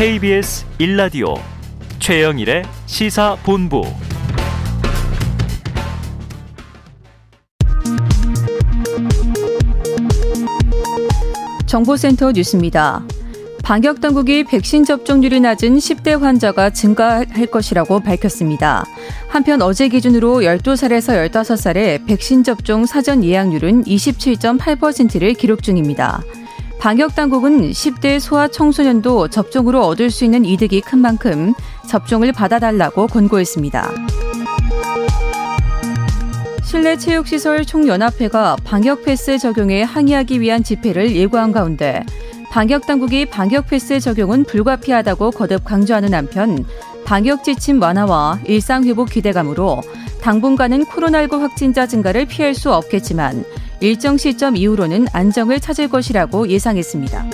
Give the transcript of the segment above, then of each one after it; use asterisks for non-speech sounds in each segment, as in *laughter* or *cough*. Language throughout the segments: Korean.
KBS 1라디오 최영일의 시사본부 정보센터 뉴스입니다. 방역 당국이 백신 접종률이 낮은 10대 환자가 증가할 것이라고 밝혔습니다. 한편 어제 기준으로 12살에서 15살의 백신 접종 사전 예약률은 27.8%를 기록 중입니다. 방역 당국은 10대 소아 청소년도 접종으로 얻을 수 있는 이득이 큰 만큼 접종을 받아달라고 권고했습니다. 실내 체육시설 총연합회가 방역 패스 적용에 항의하기 위한 집회를 예고한 가운데 방역 당국이 방역 패스 적용은 불가피하다고 거듭 강조하는 한편 방역 지침 완화와 일상 회복 기대감으로 당분간은 코로나19 확진자 증가를 피할 수 없겠지만 일정 시점 이후로는 안정을 찾을 것이라고 예상했습니다.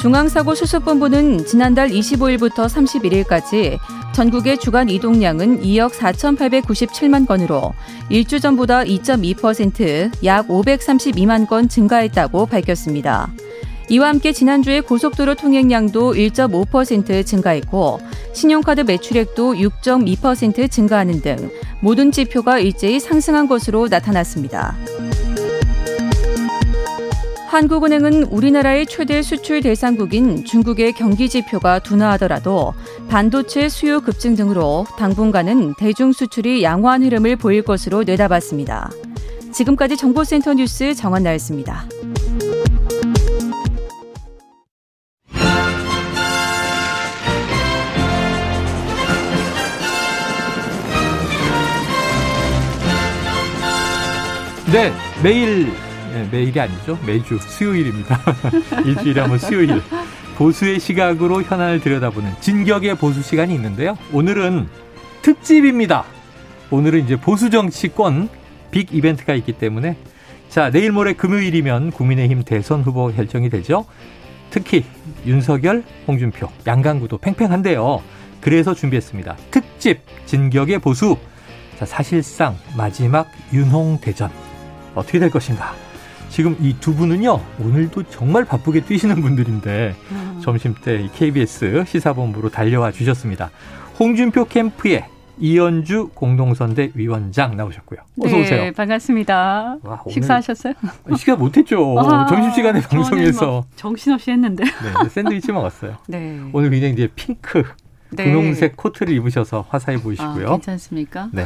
중앙사고수습본부는 지난달 25일부터 31일까지 전국의 주간 이동량은 2억 4,897만 건으로 일주 전보다 2.2%약 532만 건 증가했다고 밝혔습니다. 이와 함께 지난주에 고속도로 통행량도 1.5% 증가했고 신용카드 매출액도 6.2% 증가하는 등 모든 지표가 일제히 상승한 것으로 나타났습니다. 한국은행은 우리나라의 최대 수출 대상국인 중국의 경기 지표가 둔화하더라도 반도체 수요 급증 등으로 당분간은 대중 수출이 양호한 흐름을 보일 것으로 내다봤습니다. 지금까지 정보센터 뉴스 정한나였습니다. 네, 매일 네, 매일이 아니죠. 매주 수요일입니다. *laughs* 일주일에 한번 수요일. 보수의 시각으로 현안을 들여다보는 진격의 보수 시간이 있는데요. 오늘은 특집입니다. 오늘은 이제 보수 정치권 빅 이벤트가 있기 때문에 자, 내일 모레 금요일이면 국민의힘 대선 후보 결정이 되죠. 특히 윤석열, 홍준표, 양강구도 팽팽한데요. 그래서 준비했습니다. 특집 진격의 보수. 자, 사실상 마지막 윤홍 대전. 어떻게 될 것인가? 지금 이 두 분은요 오늘도 정말 바쁘게 뛰시는 분들인데 음. 점심 때 KBS 시사본부로 달려와 주셨습니다. 홍준표 캠프에 이현주 공동선대 위원장 나오셨고요. 어서 네, 오세요. 반갑습니다. 와, 식사하셨어요? 식사 못했죠. *laughs* 아, 점심시간에 방송에서 뭐 정신없이 했는데. 네, 샌드위치 먹었어요. *laughs* 네. 오늘 굉장히 이제 핑크 네. 분홍색 코트를 입으셔서 화사해 보이시고요. 아, 괜찮습니까? 네.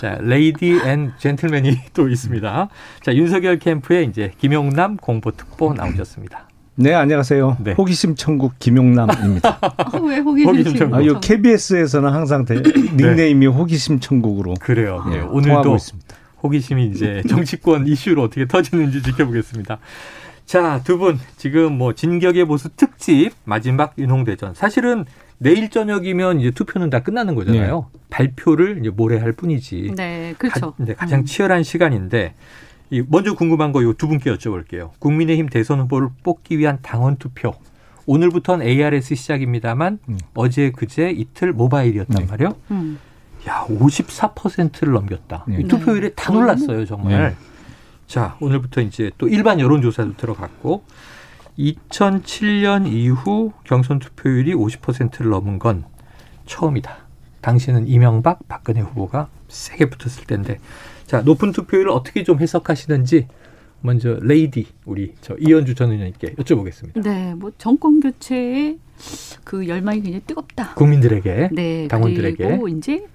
자, lady and gentleman이 *laughs* 또 있습니다. 자, 윤석열 캠프에 이제 김용남 공보특보 나오셨습니다. 네, 안녕하세요. 네. 호기심 천국 김용남입니다. 아, *laughs* 왜 호기심, 호기심 천국? 아, 요 KBS에서는 항상 대, 닉네임이 네. 호기심 천국으로 그래요. 네, 오늘도 있습니다. 호기심이 이제 정치권 이슈로 어떻게 터지는지 지켜보겠습니다. 자, 두 분 지금 뭐 진격의 보수 특집 마지막 윤홍대전. 사실은 내일 저녁이면 이제 투표는 다 끝나는 거잖아요. 네. 발표를 이제 모레 할 뿐이지. 네, 그렇죠. 가, 네, 가장 음. 치열한 시간인데 이 먼저 궁금한 거 요 두 분께 여쭤볼게요. 국민의힘 대선 후보를 뽑기 위한 당원 투표. 오늘부터는 ARS 시작입니다만 음. 어제 그제 이틀 모바일이었단 네. 말이요. 음. 야, 54%를 넘겼다. 네. 투표율이 다 놀랐어요, 정말. 네. 자, 오늘부터 이제 또 일반 여론조사도 들어갔고 2007년 이후 경선 투표율이 50%를 넘은 건 처음이다. 당시에는 이명박, 박근혜 후보가 세게 붙었을 텐데. 자, 높은 투표율을 어떻게 좀 해석하시는지 먼저 레이디 우리 저 이현주 전 의원님께 여쭤보겠습니다. 네, 뭐 정권 교체의 그 열망이 굉장히 뜨겁다. 국민들에게, 네, 당원들에게. 그리고 이제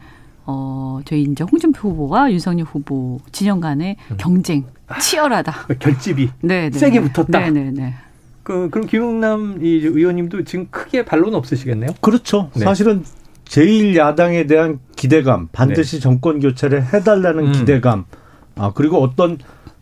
어 저희 이제 홍준표 후보와 윤석열 후보 진영 간의 음. 경쟁 치열하다. 아, *laughs* 결집이 네, 네, 세게 붙었다. 네, 네, 네. 그, 그럼 김용남 의원님도 지금 크게 반론 없으시겠네요? 그렇죠. 네. 사실은 제일 야당에 대한 기대감, 반드시 네. 정권 교체를 해달라는 음. 기대감, 아 그리고 어떤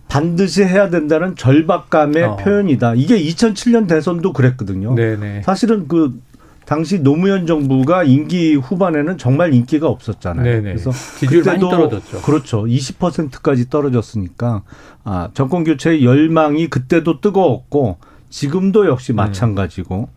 반드시 해야 된다는 절박감의 어. 표현이다. 이게 2007년 대선도 그랬거든요. 네네. 네. 사실은 그 당시 노무현 정부가 임기 후반에는 정말 인기가 없었잖아요. 네네. 그래서 지지율 많이 떨어졌죠. 그렇죠. 20%까지 떨어졌으니까 아, 정권 교체의 열망이 그때도 뜨거웠고 지금도 역시 네. 마찬가지고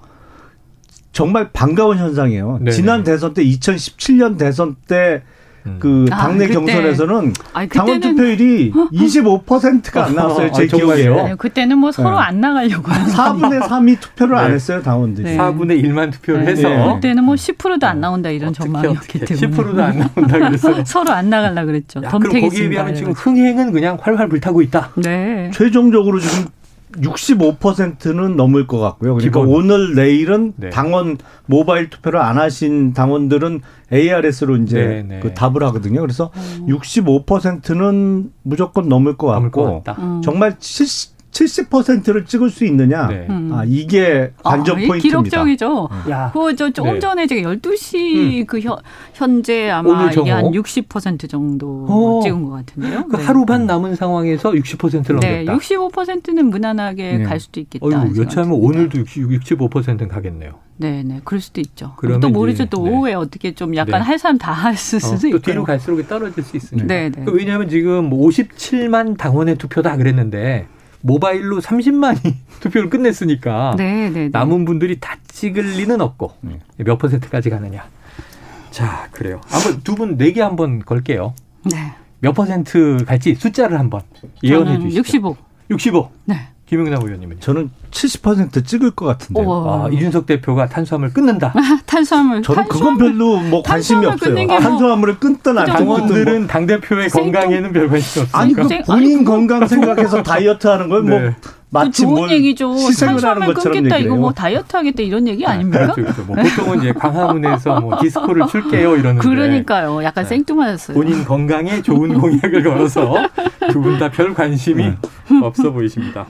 정말 반가운 현상이에요. 네네. 지난 대선 때 2017년 대선 때 음. 그 아, 당내 그때. 경선에서는 아니, 당원 투표율이 *laughs* 25%가 안 나왔어요. 제 아? 기억에요. 네, 그때는 뭐 서로 네. 안 나가려고 하는 4분의 3이 투표를 안 네. 했어요, 당원들이. 네. 4분의 1만 투표를 네, 해서 네. 그때는 뭐 10%도 안 나온다 이런 어떻게, 전망이었기 어떻게 때문에 10%도 안 나온다 그랬어요. *laughs* 서로 안 나가려 그랬죠. 야, 그럼 거기에 비하면 지금. 흥행은 그냥 활활 불타고 있다. 네. 최종적으로 지금 65%는 넘을 것 같고요. 그러니까 기본. 오늘 내일은 네. 당원 모바일 투표를 안 하신 당원들은 ARS로 이제 네, 네. 그 답을 하거든요. 그래서 음. 65%는 무조건 넘을 것 넘을 것 같고 같다. 음. 정말 70, 70%를 찍을 수 있느냐? 네. 음. 아, 이게 관전 아, 포인트입니다. 기록적이죠. 야, 그저 조금 네. 전에 제가 12시 그 현, 현재 아마 이게 한 정오? 60% 정도 오. 찍은 것 같은데요. 그 네. 하루 반 남은 상황에서 60%를 네, 넘겼다. 65%는 무난하게 네. 갈 수도 있겠다. 생각이 여차하면 오늘도 60, 65%는 가겠네요. 네, 네, 그럴 수도 있죠. 그러면 또 모르죠. 이제, 또 네. 오후에 어떻게 좀 약간 네. 할 사람 다 할 수도 어, 또 있고. 뒤로 갈수록 떨어질 수 있으니까. 네, 네. 그 왜냐하면 지금 57만 당원의 투표다 그랬는데 모바일로 30만이 *laughs* 투표를 끝냈으니까 네, 네, 네. 남은 분들이 다 찍을 리는 없고 네. 몇 퍼센트까지 가느냐. 자 그래요. 한번 두분 내기 한번 걸게요. 네. 몇 퍼센트 갈지 숫자를 한번 예언해 주시죠. 65. 65. 네. 김영남 의원님은요. 저는 70% 찍을 것 같은데요. 우와. 아, 이준석 대표가 탄수화물 끊는다. *laughs* 탄수화물. 저는 그건 별로 뭐 관심이 탄수화물 없어요. 뭐- 탄수화물을 끊든 안 그죠. 끊든 뭐. 당원들은 당 대표의 건강에는 별 관심 없으니까. 아니 그 생- 본인 아니, 건강 생각해서 다이어트 하는 걸뭐 네. 마치 좋은 뭘 얘기죠. 탄수화물 것처럼 끊겠다 이거. 뭐 다이어트 하겠다 이런 얘기 아닙니까? 그렇죠, 그렇죠. 뭐 보통은 이제 광화문에서 뭐 디스코를 출게요 이러는데 그러니까요. 약간 네. 생뚱맞았어요. 본인 건강에 좋은 공약을 걸어서 두 분 다 별 관심이 네. 없어 보이십니다.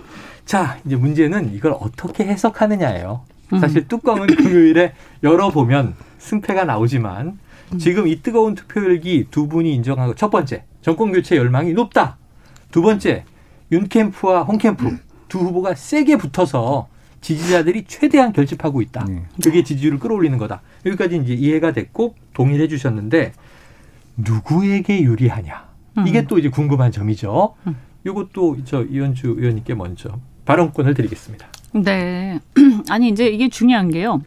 자, 이제 문제는 이걸 어떻게 해석하느냐예요. 음. 사실 뚜껑은 *laughs* 금요일에 열어보면 승패가 나오지만 음. 지금 이 뜨거운 투표율기 두 분이 인정하고 첫 번째 정권 교체 열망이 높다. 두 번째 윤 캠프와 홍 캠프 두 후보가 세게 붙어서 지지자들이 최대한 결집하고 있다. 네. 그게 지지율을 끌어올리는 거다. 여기까지 이제 이해가 됐고 동의를 해주셨는데 누구에게 유리하냐? 이게 음. 또 이제 궁금한 점이죠. 음. 이것도 저 이현주 의원님께 먼저 발언권을 드리겠습니다. 네. *clears throat* 아니 이제 이게 중요한 게요.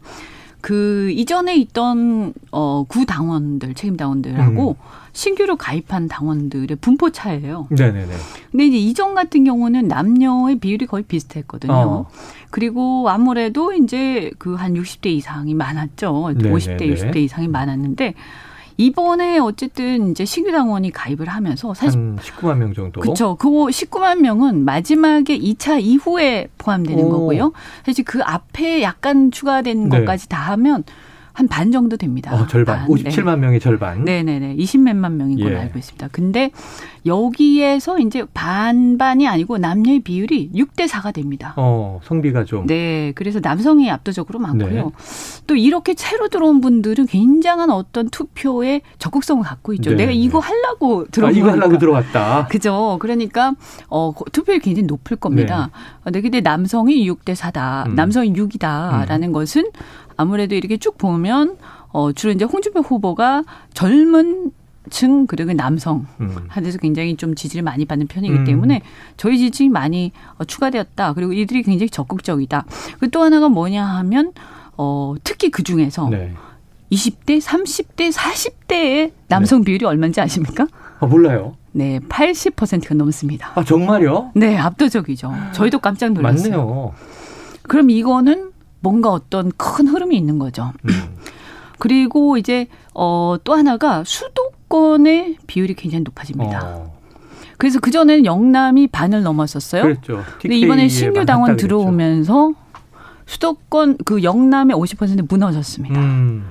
그 이전에 있던 어구 당원들 책임 당원들하고 음. 신규로 가입한 당원들의 분포 차예요. 네네네. 근데 이제 이전 같은 경우는 남녀의 비율이 거의 비슷했거든요. 어. 그리고 아무래도 이제 그 한 60대 이상이 많았죠. 네, 50대, 네, 네. 60대 이상이 많았는데 이번에 어쨌든 이제 신규 당원이 가입을 하면서 사실 한 19만 명 정도. 그렇죠. 그거 19만 명은 마지막에 2차 이후에 포함되는 오. 거고요. 사실 그 앞에 약간 추가된 네. 것까지 다 하면 한 반 정도 됩니다. 어, 절반. 반. 57만 명의 절반. 네. 네네네. 20몇만 명인 걸로 예. 알고 있습니다. 근데 여기에서 이제 반반이 아니고 남녀의 비율이 6대 4가 됩니다. 어, 성비가 좀. 네, 그래서 남성이 압도적으로 많고요. 네. 또 이렇게 새로 들어온 분들은 굉장한 어떤 투표에 적극성을 갖고 있죠. 네, 내가 네. 이거 하려고 아, 들어온 이거 거니까. 하려고 들어왔다. 그죠. 그러니까 어 고- 투표율이 굉장히 높을 겁니다. 네. 근데 근데 남성이 6대 4다. 음. 남성이 6이다라는 것은 아무래도 이렇게 쭉 보면 어 주로 이제 홍준표 후보가 젊은 층 그리고 남성 음. 한테서 굉장히 좀 지지를 많이 받는 편이기 음. 때문에 저희 지지층이 많이 어, 추가되었다. 그리고 이들이 굉장히 적극적이다. 그 또 하나가 뭐냐 하면 어 특히 그 중에서 네. 20대, 30대, 40대의 남성 비율이 얼마인지 아십니까? 아, 몰라요. 네, 80%가 넘습니다. 아, 정말요? 네, 압도적이죠. 저희도 깜짝 놀랐어요. 맞네요. 그럼 이거는 뭔가 어떤 큰 흐름이 있는 거죠. 음. 그리고 이제 어, 또 하나가 수도권의 비율이 굉장히 높아집니다. 어, 그래서 그 전에는 영남이 반을 넘었었어요. 그랬죠. 근데 이번에 신규 당원. 들어오면서 수도권 그 영남의 50% 무너졌습니다. 음.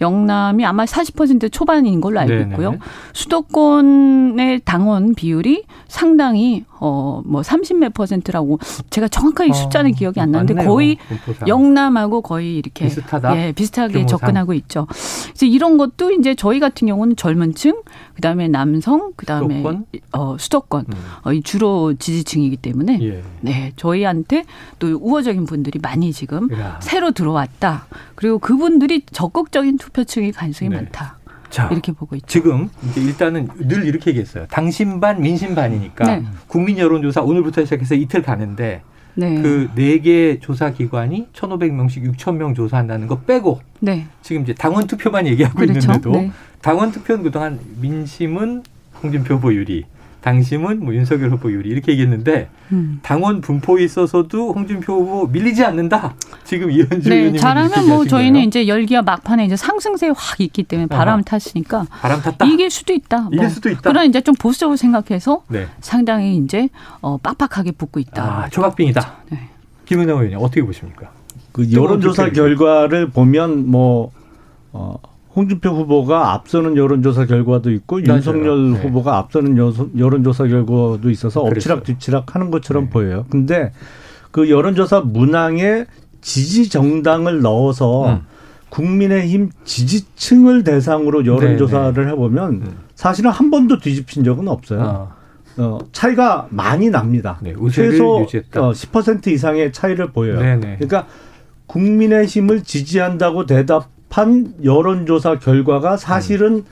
영남이 아마 40% 초반인 걸로 알고 네네. 있고요. 수도권의 당원 비율이 상당히 어뭐 30몇 퍼센트라고 제가 정확하게 숫자는 어, 기억이 안 나는데 맞네요. 거의 분포상. 영남하고 거의 이렇게 비슷하다? 예, 비슷하게 규모상. 접근하고 있죠. 그래서 이런 것도 이제 저희 같은 경우는 젊은층, 그다음에 남성, 그다음에 수도권? 어 수도권 음. 어, 이 주로 지지층이기 때문에 예. 네, 저희한테 또 우호적인 분들이 많이 지금 야. 새로 들어왔다. 그리고 그분들이 적극적인 투표층일 가능성이 네. 많다. 자, 이렇게 보고 있죠. 지금 일단은 늘 이렇게 얘기했어요. 당신 반 민심 반이니까 네. 국민 여론조사 오늘부터 시작해서 이틀 가는데 네. 그네 개 조사 기관이 1,500명씩 6,000명 조사한다는 거 빼고 네. 지금 이제 당원 투표만 얘기하고 그렇죠. 있는데도 네. 당원 투표는 그동안 민심은 홍준표 후보 유리, 당심은 뭐 윤석열 후보 유리 이렇게 얘기했는데 음. 당원 분포에 있어서도 홍준표 후보 밀리지 않는다. 지금 이현주 네, 의원님이 잘하면 뭐 저희는 거예요. 이제 열기와 막판에 이제 상승세 확 있기 때문에 아하. 바람 탔으니까 바람 탔다. 이길 수도 있다. 이길 수도 있다. 그러나 이제 좀 보수적으로 생각해서 네. 상당히 이제 어, 빡빡하게 붙고 있다. 아, 초박빙이다. 네. 김은영 의원님 어떻게 보십니까? 그 여론조사 결과를 보면 뭐 어, 홍준표 후보가 앞서는 여론조사 결과도 있고 맞아요. 윤석열 네. 후보가 앞서는 여론조사 결과도 있어서 엎치락 그랬어요. 뒤치락 하는 것처럼 네. 보여요. 근데 그 여론조사 문항에 지지 정당을 넣어서 음. 국민의힘 지지층을 대상으로 여론조사를 해보면 음. 사실은 한 번도 뒤집힌 적은 없어요. 아, 어, 차이가 많이 납니다. 네, 최소 유지했다. 어, 10% 이상의 차이를 보여요. 네네. 그러니까 국민의힘을 지지한다고 대답 한 여론조사 결과가 사실은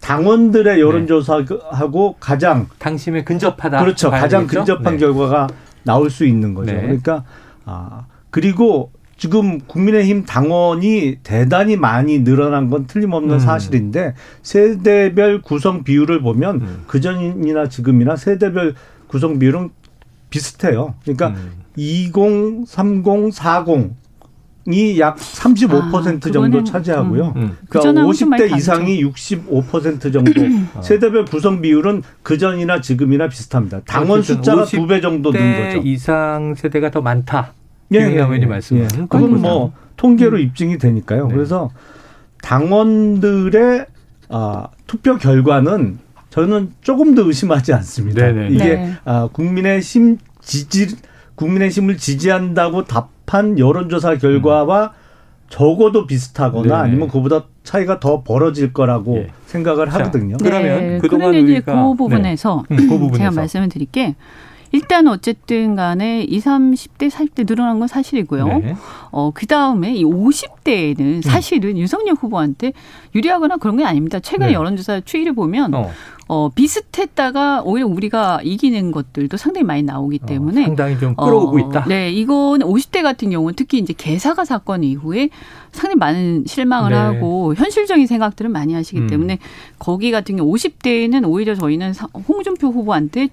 당원들의 여론조사하고 가장 당심에 근접하다. 그렇죠. 가장 되겠죠? 근접한 네. 결과가 나올 수 있는 거죠. 네. 그러니까 아 그리고 지금 국민의힘 당원이 대단히 많이 늘어난 건 틀림없는 음. 사실인데 세대별 구성 비율을 보면 음. 그 전이나 지금이나 세대별 구성 비율은 비슷해요. 그러니까 음. 20, 30, 40 이약 35% 아, 정도 그거는, 차지하고요. 음. 그러니까 좀 많이 50대 다르죠. 이상이 65% 정도. 세대별 구성 비율은 그 전이나 지금이나 비슷합니다. 당원 숫자가 50두배 정도 는대 거죠. 이상 세대가 더 많다. 예, 김은영 예, 의원님 예, 예. 그건 뭐뭐 통계로 입증이 되니까요. 네. 그래서 당원들의 아, 투표 결과는 저는 조금 더 의심하지 않습니다. 네네. 이게 네. 아, 국민의힘 지지 국민의 힘을 지지한다고 답 한 여론조사 결과와 적어도 비슷하거나 네네. 아니면 그보다 차이가 더 벌어질 거라고 예. 생각을 자, 하거든요. 그러면 네, 그동안 그런데 이제 우리가- 그 부분에서 네. 음, 그 부분에서. 제가 말씀을 드릴게 일단 어쨌든 간에 20, 30대, 40대 늘어난 건 사실이고요. 네. 어, 그 다음에 이 50대에는 사실은 윤석열 후보한테 유리하거나 그런 게 아닙니다. 최근에 네. 여론조사 추이를 보면 어. 어, 비슷했다가 오히려 우리가 이기는 것들도 상당히 많이 나오기 때문에 어, 상당히 좀 끌어오고 어, 있다. 네, 이건 50대 같은 경우는 특히 이제 개사가 사건 이후에 상당히 많은 실망을 네. 하고 현실적인 생각들을 많이 하시기 음. 때문에 거기 같은 경우 50대에는 오히려 저희는 사- 홍준표 후보한테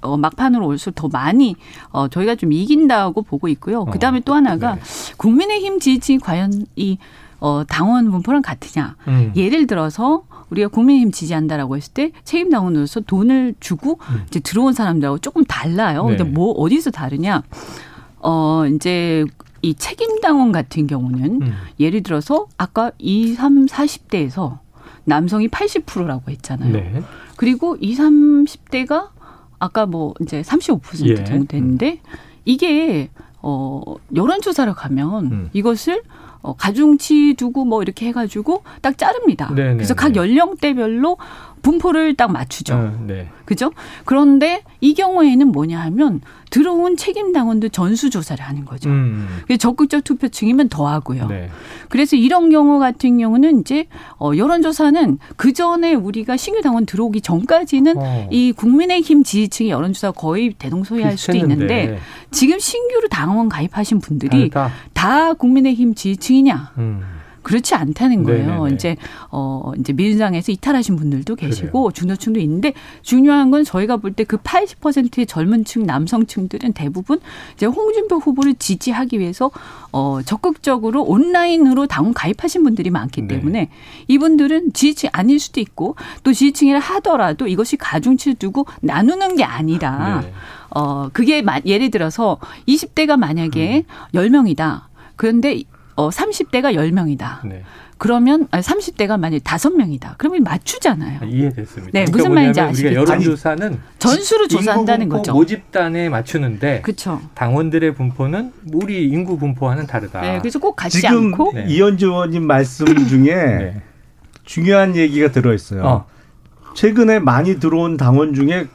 어, 막판으로 올수록 더 많이 어, 저희가 좀 이긴다고 보고 있고요. 그 다음에 또 하나가 네. 국민의힘 지지층이 과연 이 어, 당원 분포랑 같으냐. 음. 예를 들어서 우리가 국민의힘 지지한다라고 했을 때 책임 당원으로서 돈을 주고 음. 이제 들어온 사람들하고 조금 달라요. 근데 네. 뭐 어디서 다르냐? 어 이제 이 책임 당원 같은 경우는 음. 예를 들어서 아까 2, 3, 40대에서 남성이 80%라고 했잖아요. 네. 그리고 20, 30대가 아까 뭐 이제 35% 예. 정도 됐는데 이게 어 여론 조사를 가면 음. 이것을 어 가중치 두고 뭐 이렇게 해가지고 딱 자릅니다. 네네네. 그래서 각 연령대별로 분포를 딱 맞추죠. 어, 네. 그죠? 그런데 이 경우에는 뭐냐 하면 들어온 책임 당원들 전수 조사를 하는 거죠. 음. 그래서 적극적 투표층이면 더 하고요. 네. 그래서 이런 경우 같은 경우는 이제 어 여론 조사는 그 전에 우리가 신규 당원 들어오기 전까지는 어. 이 국민의힘 지지층의 여론 조사 거의 대동소이할 수도 있는데 지금 신규로 당원 가입하신 분들이 다르다. 다 국민의힘 지지층이냐? 음. 그렇지 않다는 거예요. 네네네. 이제 어 이제 민주당에서 이탈하신 분들도 계시고 중도층도 있는데 중요한 건 저희가 볼 때 그 80%의 젊은층 남성층들은 대부분 이제 홍준표 후보를 지지하기 위해서 어 적극적으로 온라인으로 당원 가입하신 분들이 많기 네. 때문에 이분들은 지지층 아닐 수도 있고 또 지지층이라 하더라도 이것이 가중치를 두고 나누는 게 아니라 네. 어, 그게 마- 예를 들어서 20대가 만약에 음. 10명이다. 그런데 어, 30대가 10명이다. 네. 그러면 아니, 30대가 만약에 5명이다. 그러면 맞추잖아요. 아, 이해됐습니다. 네, 그러니까 무슨 말인지 뭐냐면 우리가 아시겠죠? 여론 조사는 전수를 조사한다는 거죠. 모집단에 맞추는데 그렇죠. 당원들의 분포는 우리 인구 분포와는 다르다. 네, 그래서 꼭 같지 지금 않고 네. 이현주 의원님 말씀 *laughs* 중에 네. 중요한 얘기가 들어 있어요. 어. 최근에 많이 들어온 당원 중에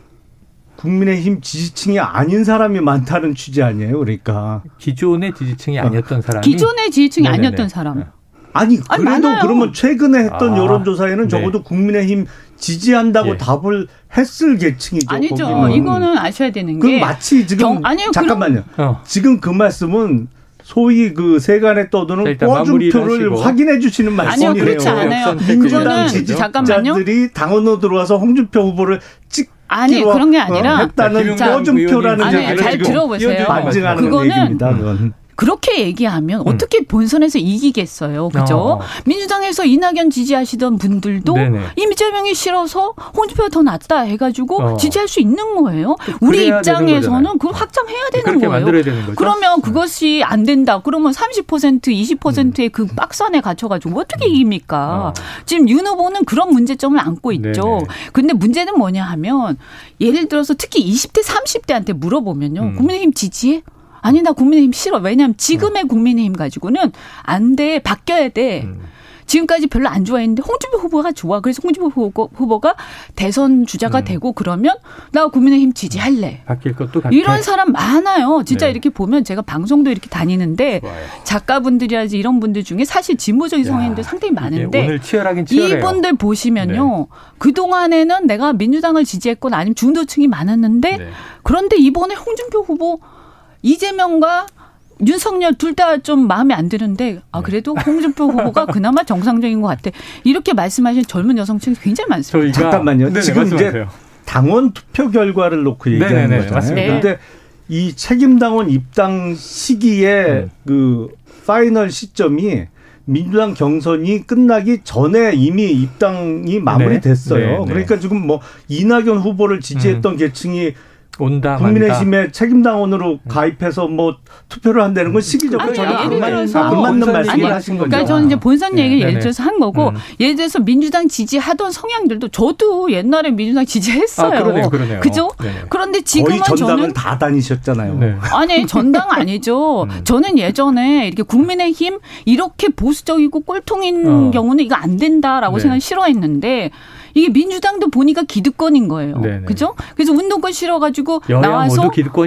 국민의힘 지지층이 아닌 사람이 많다는 취지 아니에요. 그러니까 기존의 지지층이 어. 아니었던 사람이 기존의 지지층이 네네네. 아니었던 사람. 네. 아니 아니, 그래도 많아요. 그러면 최근에 했던 아, 여론조사에는 네. 적어도 국민의힘 지지한다고 예. 답을 했을 계층이죠. 아니죠. 거기는. 이거는 아셔야 되는 그럼 게 마치 지금 경- 아니요, 잠깐만요. 어. 지금 그 말씀은 소위 그 세간에 자, 떠도는 꼬준표를. 확인해 주시는 아니요 말씀이에요. 그렇지 않아요. 민주당. 지지자들이 당원으로 들어와서 홍준표 후보를 찍 아니 그런 게 어, 아니라 했다는 자, 꼬준표라는 아니, 얘기를 잘 들어보세요. 반증하는 그거는 얘기입니다. 그건. 그렇게 얘기하면 어떻게 본선에서 이기겠어요. 그죠? 어. 민주당에서 이낙연 지지하시던 분들도 네네. 이재명이 싫어서 홍준표가 더 낫다 해가지고 어. 지지할 수 있는 거예요. 우리 되는 거잖아요. 입장에서는 그걸 확장해야 되는 그렇게 거예요. 만들어야 되는 거죠. 그러면 그것이 안 된다. 그러면 30% 20%의 그 박스 안에 갇혀가지고 어떻게 이깁니까? 어. 지금 윤 후보는 그런 문제점을 안고 있죠. 네네. 근데 문제는 뭐냐 하면 예를 들어서 특히 20대 30대한테 물어보면요. 음. 국민의힘 지지해? 아니 나 국민의힘 싫어. 왜냐하면 지금의 국민의힘 가지고는 안 돼. 바뀌어야 돼. 음. 지금까지 별로 안 좋아했는데 홍준표 후보가 좋아. 그래서 홍준표 후보, 후보가 대선 주자가 음. 되고 그러면 나 국민의힘 지지할래. 바뀔 것도 같아. 이런 사람 많아요. 진짜 네. 이렇게 보면 제가 방송도 이렇게 다니는데 좋아요. 작가분들이라든지 이런 분들 중에 사실 진보적인 야, 성향도 상당히 많은데 오늘 치열하긴 치열해요. 네. 이분들 보시면요. 그동안에는 내가 민주당을 지지했거나 아니면 중도층이 많았는데 네. 그런데 이번에 홍준표 후보 이재명과 윤석열 둘 다 좀 마음에 안 드는데 아 네. 그래도 홍준표 후보가 그나마 *laughs* 정상적인 것 같아. 이렇게 말씀하시는 젊은 여성층이 굉장히 많습니다. 잠깐만요. 네네, 지금 이제 말씀하세요. 당원 투표 결과를 놓고 얘기하는 네네네, 거잖아요. 맞습니다. 그런데 이 책임 당원 입당 시기에 음. 그 final 시점이 민주당 경선이 끝나기 전에 이미 입당이 마무리됐어요. 네, 네. 그러니까 지금 뭐 이낙연 후보를 지지했던 계층이 온다 국민의힘에 책임당원으로 가입해서 뭐 투표를 한다는 건 시기적으로 전혀 안, 맞, 맞는 말씀을 얘기를 하신 거죠. 그러니까 저는 이제 본선 얘기를 네, 예를. 들어서 한 거고 음. 예를 들어서 민주당 지지하던 성향들도 저도 옛날에 민주당 지지했어요. 아, 그러네요, 그러네요. 죠 네네. 그런데 지금은 전당을 저는 다 다니셨잖아요. 네. 아니 전당 아니죠. *laughs* 음. 저는 예전에 이렇게 국민의힘 이렇게 보수적이고 꼴통인 어. 경우는 이거 안 된다라고 네. 생각 싫어했는데 이게 민주당도 보니까 기득권인 거예요. 네네. 그죠? 그래서 운동권 실어가지고 나와서.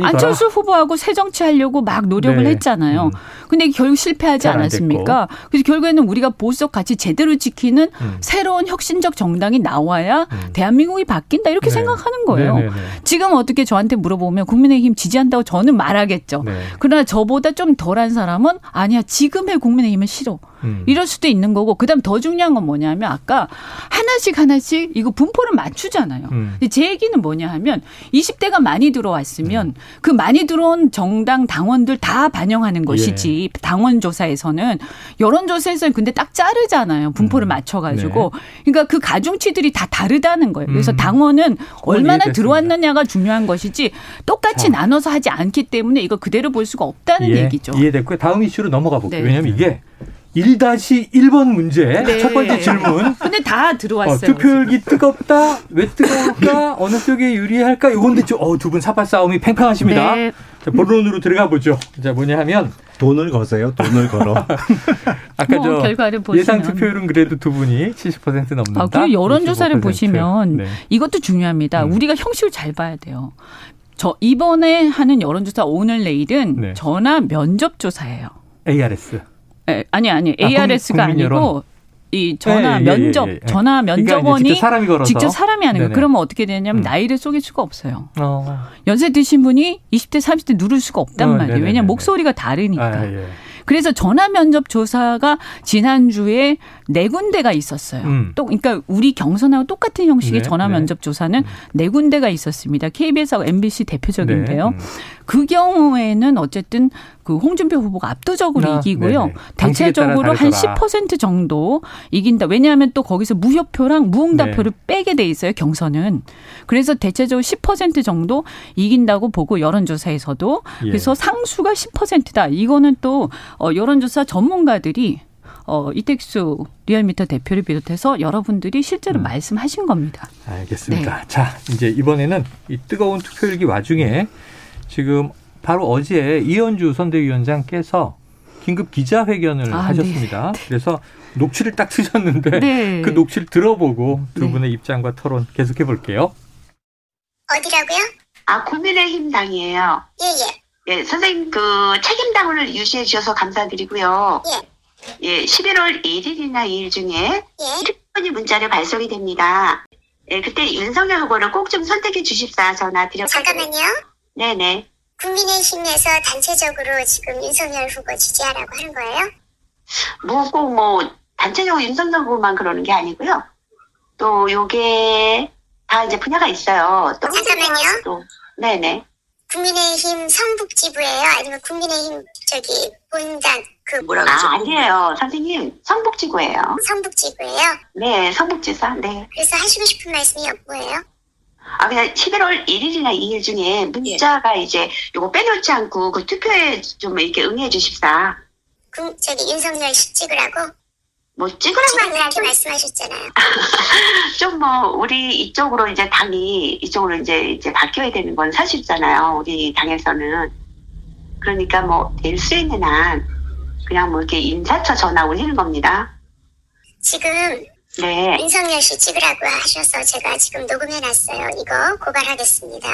안철수 후보하고 새 정치 하려고 막 노력을 네. 했잖아요. 음. 근데 결국 실패하지 않았습니까? 그래서 결국에는 우리가 보수적 가치 제대로 지키는 음. 새로운 혁신적 정당이 나와야 음. 대한민국이 바뀐다 이렇게 네. 생각하는 거예요. 네네네. 지금 어떻게 저한테 물어보면 국민의힘 지지한다고 저는 말하겠죠. 네. 그러나 저보다 좀 덜한 사람은 아니야 지금의 국민의힘은 싫어. 음. 이럴 수도 있는 거고 그다음 더 중요한 건 뭐냐면 아까 하나씩 하나씩 이거 분포를 맞추잖아요. 음. 근데 제 얘기는 뭐냐 하면 20대가 많이 들어왔으면 그 많이 들어온 정당 당원들 다 반영하는 예. 것이지 당원 조사에서는 여론 조사에서는 근데 딱 자르잖아요. 분포를 음. 맞춰 가지고. 그러니까 그 가중치들이 다 다르다는 거예요. 그래서 음. 당원은 얼마나. 들어왔느냐가 중요한 것이지 똑같이 자. 나눠서 하지 않기 때문에 이거 그대로 볼 수가 없다는 예, 얘기죠. 이해됐고요. 다음 이슈로 넘어가 볼게요. 네. 왜냐하면 이게 1-1번 문제 네. 첫 번째 질문 근데 다 어, 들어왔어요. 투표율이 뜨겁다 왜 뜨거울까 *laughs* 어느 쪽에 유리할까 이건데 어, 두 분 사파 싸움이 팽팽하십니다. 네. 자, 본론으로 들어가 보죠. 자 뭐냐 하면 돈을 거세요. 돈을 걸어. *laughs* 아까 뭐저 결과를 예상 보시면. 투표율은 그래도 두 분이 70% 넘는다. 아, 그리고 여론조사를 65%. 보시면 네. 이것도 중요합니다. 음. 우리가 형식을 잘 봐야 돼요. 저 이번에 하는 여론조사 오늘 내일은 네. 전화 면접 조사예요. ARS. 에, 아니 아니 아, ARS가 여론. 아니고 이 전화 예, 예, 예, 면접 예, 예. 전화 그러니까 면접원이 직접 사람이 직접 사람이 하는 거예요. 네네. 그러면 어떻게 되냐면 음. 나이를 속일 수가 없어요. 어. 연세 드신 분이 20대 30대 누를 수가 없단 어, 말이에요. 네네네네. 왜냐하면 목소리가 다르니까. 아, 예. 그래서 전화 면접 조사가 지난주에 네 군데가 있었어요. 음. 또 그러니까 우리 경선하고 똑같은 형식의 네, 전화 네. 면접 조사는 네 군데가 있었습니다. KBS하고 MBC 대표적인데요. 네. 음. 그 경우에는 어쨌든 그 홍준표 후보가 압도적으로 아, 이기고요. 네네. 따라 대체적으로 한 다르더라. 10% 정도 이긴다. 왜냐하면 또 거기서 무효표랑 무응답표를 네. 빼게 돼 있어요. 경선은. 그래서 대체적으로 10% 정도 이긴다고 보고 여론조사에서도 예. 그래서 상수가 10%다. 이거는 또 어, 여론조사 전문가들이 어, 이택수 리얼미터 대표를 비롯해서 여러분들이 실제로 음. 말씀하신 겁니다. 알겠습니다. 네. 자, 이제 이번에는 이 뜨거운 투표일기 와중에 지금 바로 어제 이현주 선대위원장께서 긴급 기자회견을 아, 하셨습니다. 그래서 녹취를 딱 쓰셨는데 네. 그 녹취를 들어보고 두 네. 분의 입장과 토론 계속해 볼게요. 어디라고요? 아, 국민의힘 당이에요. 예, 예. 예, 선생님 그 책임 당원을 유시해 주셔서 감사드리고요. 예. 예, 11월 1일이나 2일 중에 예. 휴대폰이 문자를 발송이 됩니다. 예, 그때 윤석열 후보를 꼭 좀 선택해 주십사 전화 드렸거든요. 잠깐만요. 네네. 국민의힘에서 단체적으로 지금 윤석열 후보 지지하라고 하는 거예요? 뭐꼭 뭐 단체적으로 윤석열 후보만 그러는 게 아니고요. 또 요게 다 이제 분야가 있어요. 또 잠깐만요. 또 네네. 국민의힘 성북지부예요? 아니면 국민의힘 저기 본당 그 뭐라 아 그러죠? 아니에요, 선생님 성북지구예요. 성북지부예요? 네, 성북지사. 네. 그래서 하시고 싶은 말씀이 뭐예요? 아 그냥 11월 1일이나 2일 중에 문자가 이제 요거 빼놓지 않고 그 투표에 좀 이렇게 응해 주십사. 그, 저기 윤석열 씨 찍으라고? 뭐 찍으라고 지방한테 말씀하셨잖아요. *laughs* 좀 뭐 우리 이쪽으로 이제 당이 이쪽으로 이제 이제 바뀌어야 되는 건 사실이잖아요. 우리 당에서는 그러니까 뭐 될 수 있는 한 그냥 뭐 이렇게 인사처 전화 올리는 겁니다. 지금 네. 윤석열 씨 찍으라고 하셔서 제가 지금 녹음해놨어요. 이거 고발하겠습니다.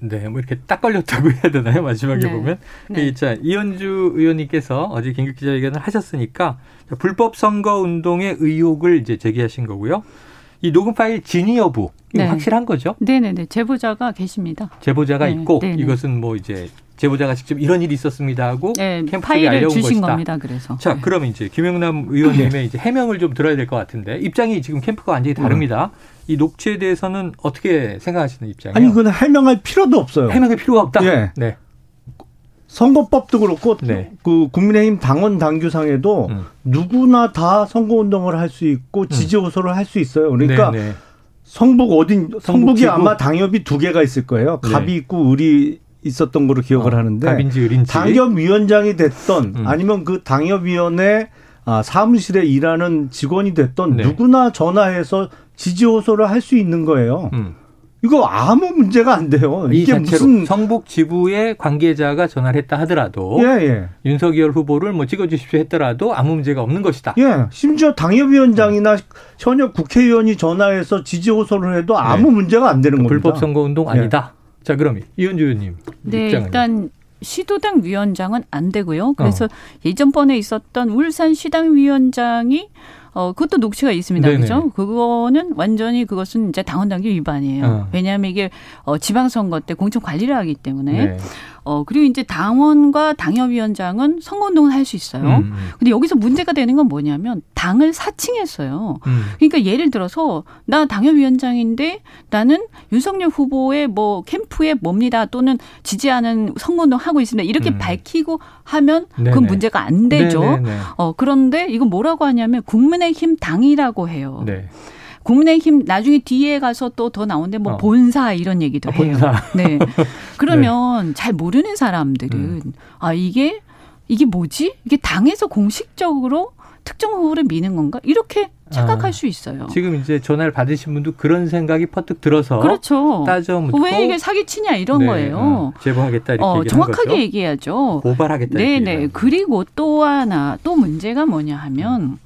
네, 뭐 이렇게 딱 걸렸다고 *laughs* 해야 되나요? 마지막에 네. 보면. 네. 이 자, 이현주 의원님께서 어제 긴급 기자회견을 하셨으니까 불법 선거 운동의 의혹을 이제 제기하신 거고요. 이 녹음 파일 진위 여부 네. 확실한 거죠? 네네네. 제보자가 계십니다. 제보자가 네, 있고 네, 네. 이것은 뭐 이제 제보자가 직접 이런 일이 있었습니다 하고 네, 파일을 주신 것이다. 겁니다. 그래서. 자, 네. 그러면 이제 김영남 의원님의 이제 해명을 좀 들어야 될 것 같은데 입장이 지금 캠프가 완전히 다릅니다. 이 녹취에 대해서는 어떻게 생각하시는 입장이에요? 아니 그건 해명할 필요도 없어요. 해명의 필요가 없다. 예. 네. 선거법도 그렇고 네. 그 국민의힘 당원 당규상에도 음. 누구나 다 선거 운동을 할 수 있고 지지 호소를 할수 있어요. 그러니까 네, 네. 성북 어딘 성북이 성북지구. 아마 당협이 두 개가 있을 거예요. 네. 갑이 있고 을이 있었던 거로 기억을 어, 하는데 갑인지 을인지. 당협위원장이 됐던 음. 아니면 그 당협위원회 아, 사무실에 일하는 직원이 됐던 네. 누구나 전화해서 지지 호소를 할 수 있는 거예요. 음. 이거 아무 문제가 안 돼요. 이 이게 무슨 성북 지부의 관계자가 전화를 했다 하더라도 예, 예. 윤석열 후보를 뭐 찍어주십시오 했더라도 아무 문제가 없는 것이다. 예, 심지어 당협위원장이나 현역 국회의원이 전화해서 지지 호소를 해도 아무 문제가 안 되는 겁니다. 불법 선거 운동 아니다. 자, 그럼 이현주 의원님 네, 입장은 일단 시도당 위원장은 안 되고요. 그래서 어. 예전번에 있었던 울산 시당 위원장이 어 그것도 녹취가 있습니다. 네네. 그죠? 그거는 완전히 그것은 이제 당원 당규 위반이에요. 어. 왜냐하면 이게 어 지방선거 때 공천 관리를 하기 때문에 네. 어 그리고 이제 당원과 당협위원장은 선거운동을 할 수 있어요. 음, 근데 여기서 문제가 되는 건 뭐냐면 당을 사칭했어요. 음. 그러니까 예를 들어서 나 당협위원장인데 나는 윤석열 후보의 뭐 캠프에 뭡니다 또는 지지하는 선거운동 하고 있습니다 이렇게 음. 밝히고 하면 네네. 그건 문제가 안 되죠. 네네네. 어 그런데 이건 뭐라고 하냐면 국민의힘 당이라고 해요. 네. 국민의힘 나중에 뒤에 가서 또 더 나오는데 뭐 어. 본사 이런 얘기도 아, 해요. 본사. 네. *laughs* 그러면 잘 모르는 사람들은 음. 아 이게 이게 뭐지? 이게 당에서 공식적으로 특정 후보를 미는 건가? 이렇게 착각할 아, 수 있어요. 지금 이제 전화를 받으신 분도 그런 생각이 퍼뜩 들어서 그렇죠. 따져 묻고 왜 이게 사기치냐 이런 네, 거예요. 어, 제보하겠다 이렇게 어, 정확하게. 얘기해야죠. 고발하겠다 네네. 얘기하는 그리고 또 하나 또 문제가 뭐냐 하면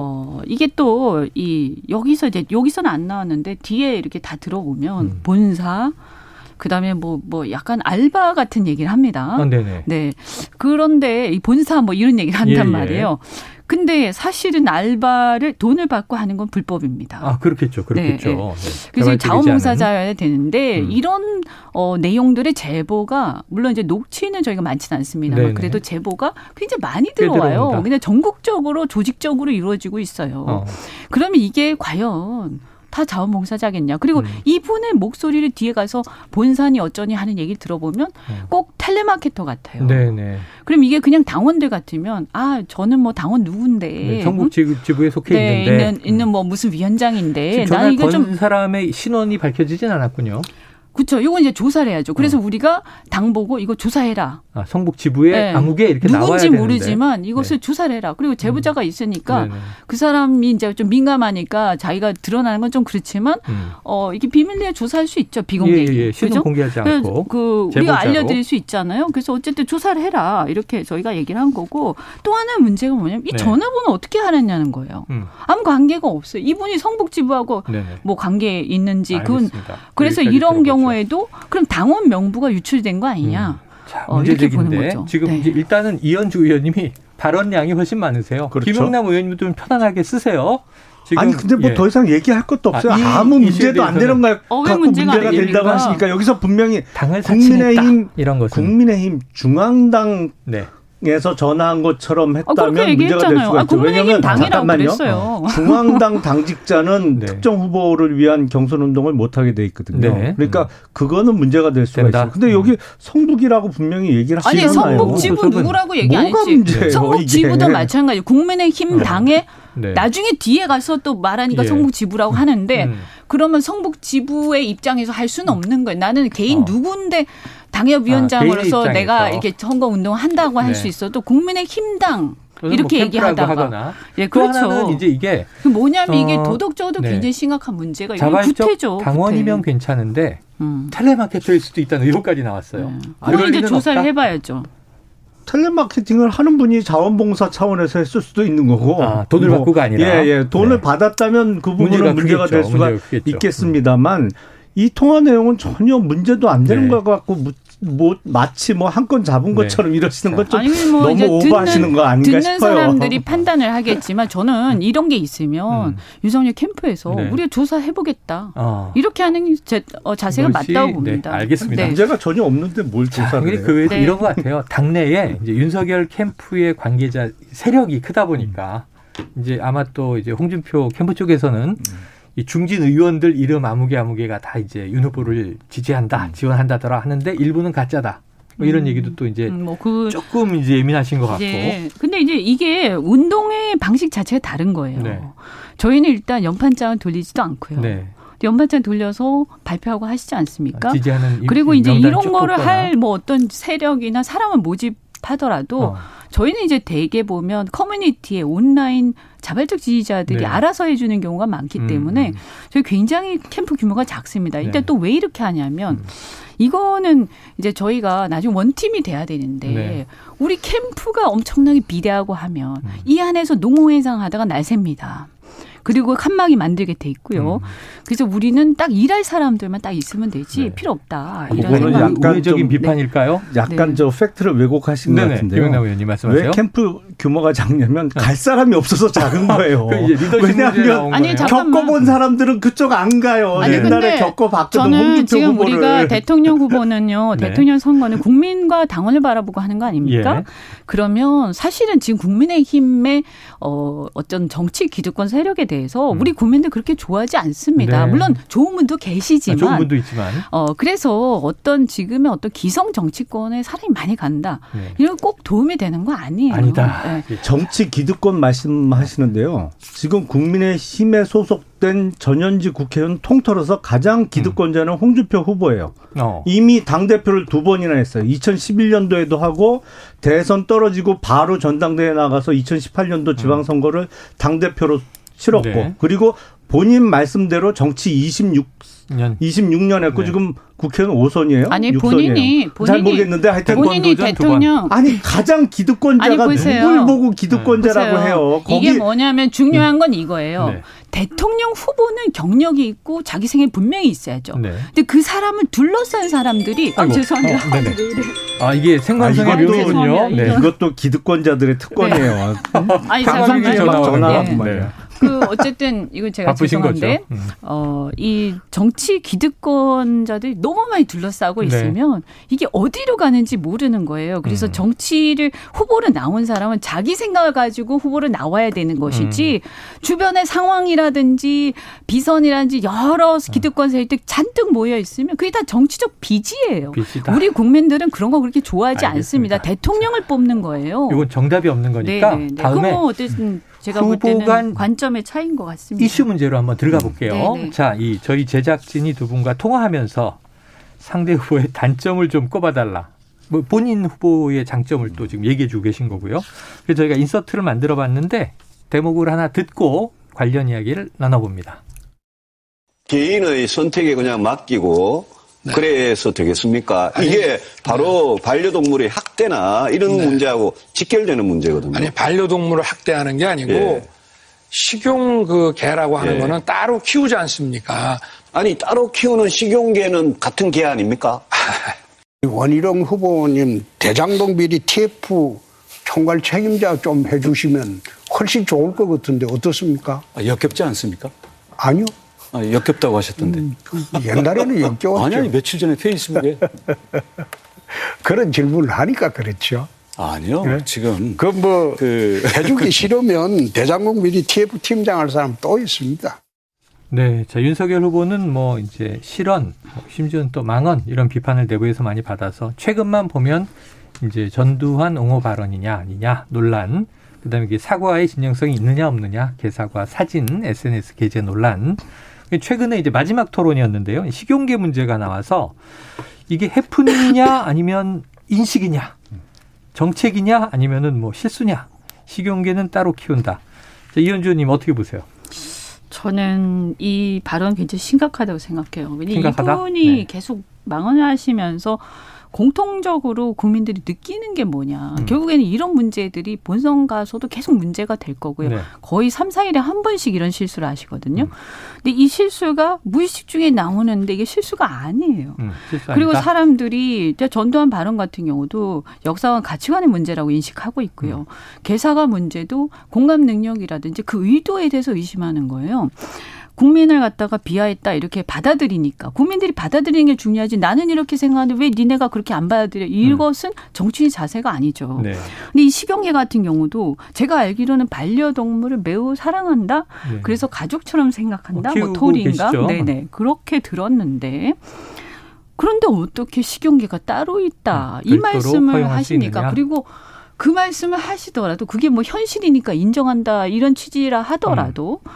어 이게 또 이 여기서 이제 여기서는 안 나왔는데 뒤에 이렇게 다 들어보면 음. 본사 그 다음에 뭐 뭐 약간 알바 같은 얘기를 합니다. 아, 네네. 네. 그런데 이 본사 뭐 이런 얘기를 한단 예, 예. 말이에요. 근데 사실은 알바를 돈을 받고 하는 건 불법입니다. 아 그렇겠죠, 그렇겠죠. 네, 네. 그래서 자원봉사자여야 되는데 음. 이런 어, 내용들의 제보가 물론 이제 녹취는 저희가 많지는 않습니다만. 그래도 제보가 굉장히 많이 꽤 들어와요. 근데 전국적으로 조직적으로 이루어지고 있어요. 어. 그러면 이게 과연 다 자원봉사자겠냐? 그리고 음. 이분의 목소리를 뒤에 가서 본산이 어쩌니 하는 얘기를 들어보면 음. 꼭 텔레마케터 같아요. 네네. 그럼 이게 그냥 당원들 같으면 아 저는 뭐 당원 누군데 네, 전국 지부, 지부에 속해 네, 있는데 있는 있는 뭐 무슨 위원장인데 나는 이거 건좀 사람의 신원이 밝혀지진 않았군요. 그렇죠. 이건 이제 조사를 해야죠. 그래서 어. 우리가 당 보고 이거 조사해라. 아, 성북 지부의 네. 암흑에 이렇게 누군지. 모르지만 이것을 네. 조사를 해라. 그리고 제보자가 있으니까 네네. 그 사람이 이제 좀 민감하니까 자기가 드러나는 건 좀 그렇지만 음. 어 이게 비밀리에 조사할 수 있죠. 비공개. 예, 예, 신원 그죠? 공개하지 않고. 그 우리가 제보자로. 알려드릴 수 있잖아요. 그래서 어쨌든 조사를 해라 이렇게 저희가 얘기를 한 거고 또 하나 의 문제가 뭐냐면 이 네. 전화번호 어떻게 하느냐는 거예요. 음. 아무 관계가 없어요. 이분이 성북 지부하고 네네. 뭐 관계 있는지 그건 알겠습니다. 그래서 이런 들어보죠. 경우에도 그럼 당원 명부가 유출된 거 아니냐? 자, 어, 이렇게 문제적인데 보는 거죠. 지금 네. 일단은 이현주 의원님이 발언량이 훨씬 많으세요. 그렇죠. 김영남 의원님도 좀 편안하게 쓰세요. 지금, 아니 근데 뭐 예. 더 이상 얘기할 것도 없어요. 아, 이 아, 무 문제도 안 되는 거 어, 왜 갖고 문제가 문제가 안 된다고? 하시니까 여기서 분명히 당을 국민의힘. 이런 것은 국민의힘 중앙당 네. 에서 전화한 것처럼 아, 그렇게 했다면 문제가 될 얘기했잖아요. 수가 아, 있죠. 국민의힘 왜냐하면 당이라고 잠깐만요. 그랬어요. 중앙당 *laughs* 당직자는 네. 특정 후보를 위한 경선 운동을 못 하게 돼 있거든요. 네. 그러니까 그거는 문제가 될 수가 된다. 있어요. 근데 여기 성북이라고 분명히 얘기를 아니 하시잖아요. 성북 지부 그것은 누구라고 얘기 안 했지. 문제예요, 성북 이게. 지부도 마찬가지. 국민의힘 당에 네. 나중에 뒤에 가서 또 말하니까 예. 성북 지부라고 하는데 음. 그러면 성북 지부의 입장에서 할 수는 없는 거예요. 나는 개인 어. 누군데 아, 당협위원장으로서 개인의 내가 입장에서. 이렇게 선거 운동 한다고 할 네. 수 있어도 국민의 힘당 또는 이렇게 뭐 얘기하다가 하거나. 예또 그렇죠. 하나는 이제 이게 그 뭐냐면 이게 어, 도덕적으로 네. 굉장히 심각한 문제가 이건 자발적 구태죠. 당원이면 구태. 괜찮은데 음. 텔레마케터일 수도 있다는 의혹까지 나왔어요. 네. 그럴 그걸 이제 조사를 없다? 해봐야죠. 텔레마케팅을 하는 분이 자원봉사 차원에서 했을 수도 있는 거고. 아, 돈을 뭐, 받고가 아니라? 예, 예. 돈을 네. 받았다면 그 부분은 문제가 문제가. 될 수가. 있겠습니다만 이 통화 내용은 전혀 문제도 안 되는 네. 것 같고 무- 뭐 마치 뭐 한 건 잡은 네. 것처럼 이러시는 건좀 아니 뭐 너무 이제 오버하시는 듣는, 거 아닌가 듣는 싶어요. 사람들이 판단을 하겠지만 저는 이런 게 있으면 음. 윤석열 캠프에서 네. 우리가 조사해 보겠다. 어. 이렇게 하는 제, 어, 자세가 그것이, 맞다고 네, 봅니다. 알겠습니다. 문제가 전혀 없는데 뭘 조사를 해요. 그 외에도 네. 이런 것 같아요. 당내에 이제 윤석열 캠프의 관계자 세력이 크다 보니까 이제 아마 또 이제 홍준표 캠프 쪽에서는 이 중진 의원들 이름 아무개 아무개가 다 이제 윤 후보를 지지한다, 지원한다더라 하는데 일부는 가짜다. 뭐 이런 얘기도 또 이제 음, 뭐 그 조금 이제 예민하신 것 같고. 근데 이제 이게 운동의 방식 자체가 다른 거예요. 네. 저희는 일단 연판장을 돌리지도 않고요. 네. 연판장 돌려서 발표하고 하시지 않습니까? 지지하는 그리고 임- 이제 이런 쭉 거를. 할 뭐 어떤 세력이나 사람을 모집하더라도 어. 저희는 이제 대개 보면 커뮤니티에 온라인 자발적 지지자들이 네. 알아서 해주는 경우가 많기 음, 때문에 음. 저희 굉장히 캠프 규모가 작습니다. 일단 네. 또왜 이렇게 하냐면 음. 이거는 이제 저희가 나중에 원팀이 돼야 되는데 네. 우리 캠프가 엄청나게 비대하고 하면 음. 이 안에서 농호회상 하다가 날 셉니다. 그리고 칸막이 만들게 돼 있고요. 음. 그래서 우리는 딱 일할 사람들만 딱 있으면 되지 네. 필요 없다. 그거는 생각. 약간 우회적인 좀- 비판일까요? 약간 네. 저 팩트를 왜곡하신 것 네네. 같은데요. 김영남 의원님 말씀하세요. 왜 캠프 규모가 작냐면 갈 사람이 없어서 작은 거예요. 그 왜냐하면 아니, 겪어본 사람들은 그쪽 안 가요. 아니, 옛날에 근데 겪어봤거든 저는 홍준표 지금 후보를. 우리가 대통령 후보는요, *laughs* 네. 대통령 선거는 국민과 당원을 바라보고 하는 거 아닙니까? 예. 그러면 사실은 지금 국민의힘의 어, 어떤 정치 기득권 세력에 대해서 음. 우리 국민들 그렇게 좋아하지 않습니다. 네. 물론 좋은 분도 아, 계시지만. 좋은 분도 있지만. 어, 그래서 어떤 지금의 어떤 기성 정치권에 사람이 많이 간다. 네. 이런 거꼭 도움이 되는 거 아니에요. 아니다. 네. 정치 기득권 말씀하시는데요. 지금 국민의 힘에 소속된 전현직 국회의원 통틀어서 가장 기득권자는 홍준표 후보예요. 어. 이미 당 대표를 두 번이나 했어요. 2011년도에도 하고 대선 떨어지고 바로 전당대회 나가서 2018년도 지방선거를 당 대표로 치렀고 네. 그리고 본인 말씀대로 정치 26 년 26년 했고 네. 지금 국회는 5선이에요? 아니, 본인이- 잘 본인이- 모르겠는데 하여튼 본인이 대통령 아니 가장 기득권자가 아니. 누굴 보고 기득권자라고 보세요. 해요. 거기 이게 뭐냐면 중요한 건 이거예요. 네. 대통령 후보는 경력이 있고 자기 생애 분명히 있어야죠. 네. 근데 그 사람을 둘러싼 사람들이 아 아이고. 죄송합니다. 어. 아 이게 생방송의 아, 이것도-. 네. 이것도 기득권자들의 특권이에요. 아니 잠깐만요. 전화 네. 왔단 말이야. 그 어쨌든 이거 제가 바쁘신 거죠. 죄송한데 음. 어, 이 정치 기득권자들이 너무 많이 둘러싸고 네. 있으면 이게 어디로 가는지 모르는 거예요. 그래서 음. 정치를 후보로 나온 사람은 자기 생각을 가지고 후보로 나와야 되는 것이지 음. 주변의 상황이라든지 비선이라든지 여러 기득권 세력들 잔뜩 모여 있으면 그게 다 정치적 빚이에요. 빚이다. 우리 국민들은 그런 거 그렇게 좋아하지 알겠습니다. 않습니다. 대통령을 뽑는 거예요. 이건 정답이 없는 거니까 네, 네, 네. 다음에 뭐 어쨌든 제가 볼 후보 때는 간 관점의 차이인 것 같습니다. 이슈 문제로 한번 들어가 볼게요. 네, 네. 자, 이 저희 제작진이 두 분과 통화하면서 상대 후보의 단점을 좀 꼽아달라. 뭐 본인 후보의 장점을 또 지금 얘기해주고 계신 거고요. 그래서 저희가 인서트를 만들어봤는데 대목을 하나 듣고 관련 이야기를 나눠봅니다. 개인의 선택에 그냥 맡기고 그래서 되겠습니까? 이게 바로 반려동물의 학대나 이런 문제하고 직결되는 문제거든요. 아니 반려동물을 학대하는 게 아니고 예. 식용 그 개라고 하는 예. 거는 따로 키우지 않습니까? 아니 따로 키우는 식용개는 같은 개 아닙니까? *laughs* 원희룡 후보님 대장동 비리 TF 총괄 책임자 좀 해주시면 훨씬 좋을 것 같은데 어떻습니까? 아, 역겹지 않습니까? 아니요. 아, 역겹다고 하셨던데. 음, 옛날에는 역겨웠죠. 아니, 아니, 며칠 전에 페이스북에. *laughs* 그런 질문을 하니까 그렇죠. 아니요. 네? 지금. 그 뭐, 그... *laughs* 해주기 싫으면 대장국 미리 TF 팀장 할 사람 또 있습니다. 네. 자, 윤석열 후보는 뭐 이제 실언, 뭐 심지어는 또 망언 이런 비판을 내부에서 많이 받아서 최근만 보면 이제 전두환 옹호 발언이냐 아니냐 논란, 그다음에 이게 사과의 진정성이 있느냐 없느냐 개사과 사진 SNS 게재 논란. 최근에 이제 마지막 토론이었는데요. 식용계 문제가 나와서 이게 해프닝이냐 아니면 인식이냐, 정책이냐 아니면은 뭐 실수냐. 식용계는 따로 키운다. 자, 이현주 님 어떻게 보세요? 저는 이 발언 굉장히 심각하다고 생각해요. 왜냐하면 이분이 네. 계속 망언을 하시면서 공통적으로 국민들이 느끼는 게 뭐냐. 음. 결국에는 이런 문제들이 본선 가서도 계속 문제가 될 거고요. 네. 거의 3, 4일에 한 번씩 이런 실수를 하시거든요. 음. 근데 이 실수가 무의식 중에 나오는데 이게 실수가 아니에요. 음, 그리고 사람들이 전두환 발언 같은 경우도 역사와 가치관의 문제라고 인식하고 있고요. 음. 개사가 문제도 공감 능력이라든지 그 의도에 대해서 의심하는 거예요. 국민을 갖다가 비하했다 이렇게 받아들이니까 국민들이 받아들이는 게 중요하지 나는 이렇게 생각하는데 왜 니네가 그렇게 안 받아들여 이것은 음. 정치인 자세가 아니죠. 네. 근데 이 식용계 같은 경우도 제가 알기로는 반려동물을 매우 사랑한다. 네. 그래서 가족처럼 생각한다. 뭐, 뭐 토리인가? 네네 그렇게 들었는데. 그런데 어떻게 식용계가 따로 있다. 음, 이 말씀을 하시니까 그리고 그 말씀을 하시더라도 그게 뭐 현실이니까 인정한다 이런 취지라 하더라도 음.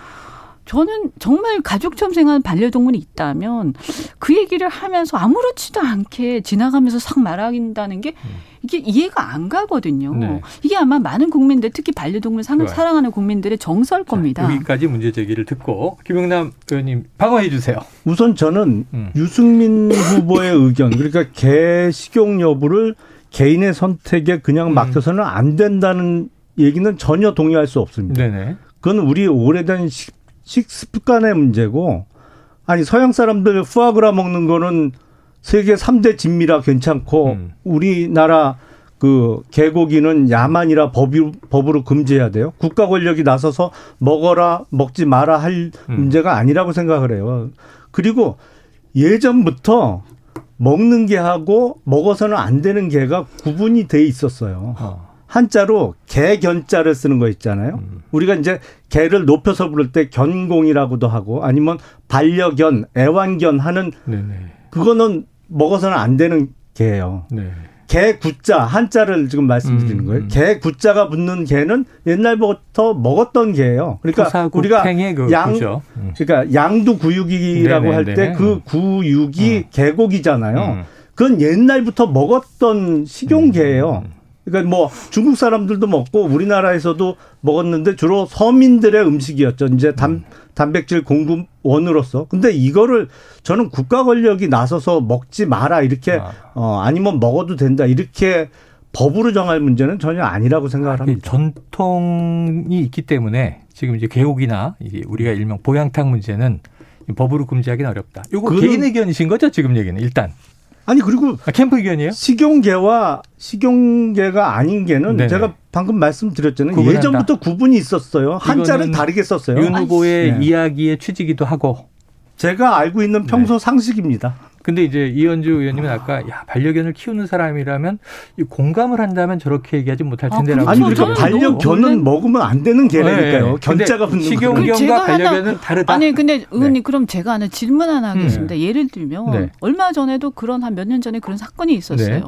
저는 정말 가족처럼 생각하는 반려동물이 있다면 그 얘기를 하면서 아무렇지도 않게 지나가면서 싹 말한다는 게 이게 이해가 안 가거든요. 네. 이게 아마 많은 국민들 특히 반려동물 상, 사랑하는 국민들의 정서일 겁니다. 자, 여기까지 문제 제기를 듣고 김영남 의원님 방어해 주세요. 우선 저는 음. 유승민 후보의 의견 그러니까 개 식용 여부를 개인의 선택에 그냥 음. 맡겨서는 안 된다는 얘기는 전혀 동의할 수 없습니다. 네네. 그건 우리 오래된 식습관의 문제고 아니 서양 사람들 푸아그라 먹는 거는 세계 3대 진미라 괜찮고 음. 우리나라 그 개고기는 야만이라 법이, 법으로 금지해야 돼요. 국가 권력이 나서서 먹어라 먹지 마라 할 음. 문제가 아니라고 생각을 해요. 그리고 예전부터 먹는 개하고 먹어서는 안 되는 개가 구분이 돼 있었어요. 어. 한자로 개견자를 쓰는 거 있잖아요. 음. 우리가 이제 개를 높여서 부를 때 견공이라고도 하고 아니면 반려견, 애완견 하는 네네. 그거는 먹어서는 안 되는 개예요. 네. 개 구자 한자를 지금 말씀드리는 음, 거예요. 음. 개 구자가 붙는 개는 옛날부터 먹었던 개예요. 그러니까 우리가 그양 음. 그러니까 양두 구육이라고 할 때 그 구육이 음. 개고기잖아요. 음. 그건 옛날부터 먹었던 식용개예요. 음. 그러니까 뭐 중국 사람들도 먹고 우리나라에서도 먹었는데 주로 서민들의 음식이었죠. 이제 단, 단백질 공급원으로서. 근데 이거를 저는 국가 권력이 나서서 먹지 마라 이렇게 아. 어 아니면 먹어도 된다 이렇게 법으로 정할 문제는 전혀 아니라고 생각을 합니다. 전통이 있기 때문에 지금 이제 개옥이나 이제 우리가 일명 보양탕 문제는 법으로 금지하기는 어렵다. 이거 개인 의견이신 거죠? 지금 얘기는 일단. 아니 그리고 아, 캠프 의견이에요? 식용계와 식용계가 아닌 게는 네네. 제가 방금 말씀드렸잖아요. 구분한다. 예전부터 구분이 있었어요. 한자를 다르게 썼어요. 윤 후보의 네. 이야기의 취지기도 하고 제가 알고 있는 평소 네. 상식입니다. 근데 이제 이현주 의원님은 아까 야 반려견을 키우는 사람이라면 공감을 한다면 저렇게 얘기하지 못할 아, 텐데라고. 아, 니 그러니까 반려견은 먹으면 안 되는 개라니까요. 네. 견자가 붙는 식용견과 반려견은 하나, 다르다. 아니 근데 의원님 네. 그럼 제가 하나 질문 하나 하겠습니다. 음. 예를 들면 네. 얼마 전에도 그런 한 몇 년 전에 그런 사건이 있었어요. 네.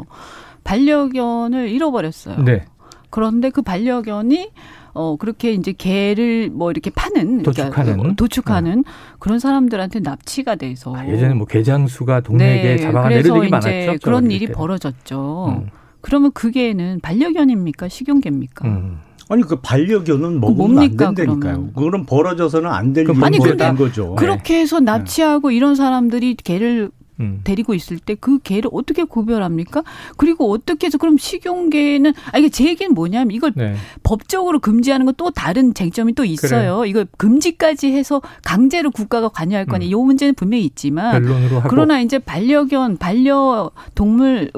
반려견을 잃어버렸어요. 네. 그런데 그 반려견이 어 그렇게 이제 개를 뭐 이렇게 파는 도축하는 그러니까 도축하는 네. 그런 사람들한테 납치가 돼서 아, 예전에 뭐 개장수가 동네에 네. 잡아가는 일이 많았죠. 그런 일이 벌어졌죠. 음. 그러면 그게는 반려견입니까 식용개입니까? 음. 아니 그 반려견은 먹으면 뭡니까, 안 된다니까요. 그거는 벌어져서는 안 될 일인 거죠. 거죠. 그렇게 해서 납치하고 네. 이런 사람들이 개를 음. 데리고 있을 때 그 개를 어떻게 구별합니까? 그리고 어떻게 해서 그럼 식용개는 아 이게 제 얘기는 뭐냐면 이걸 네. 법적으로 금지하는 건 또 다른 쟁점이 또 있어요. 그래. 이거 금지까지 해서 강제로 국가가 관여할 거냐 음. 이 문제는 분명히 있지만 그러나 이제 반려견 반려 동물을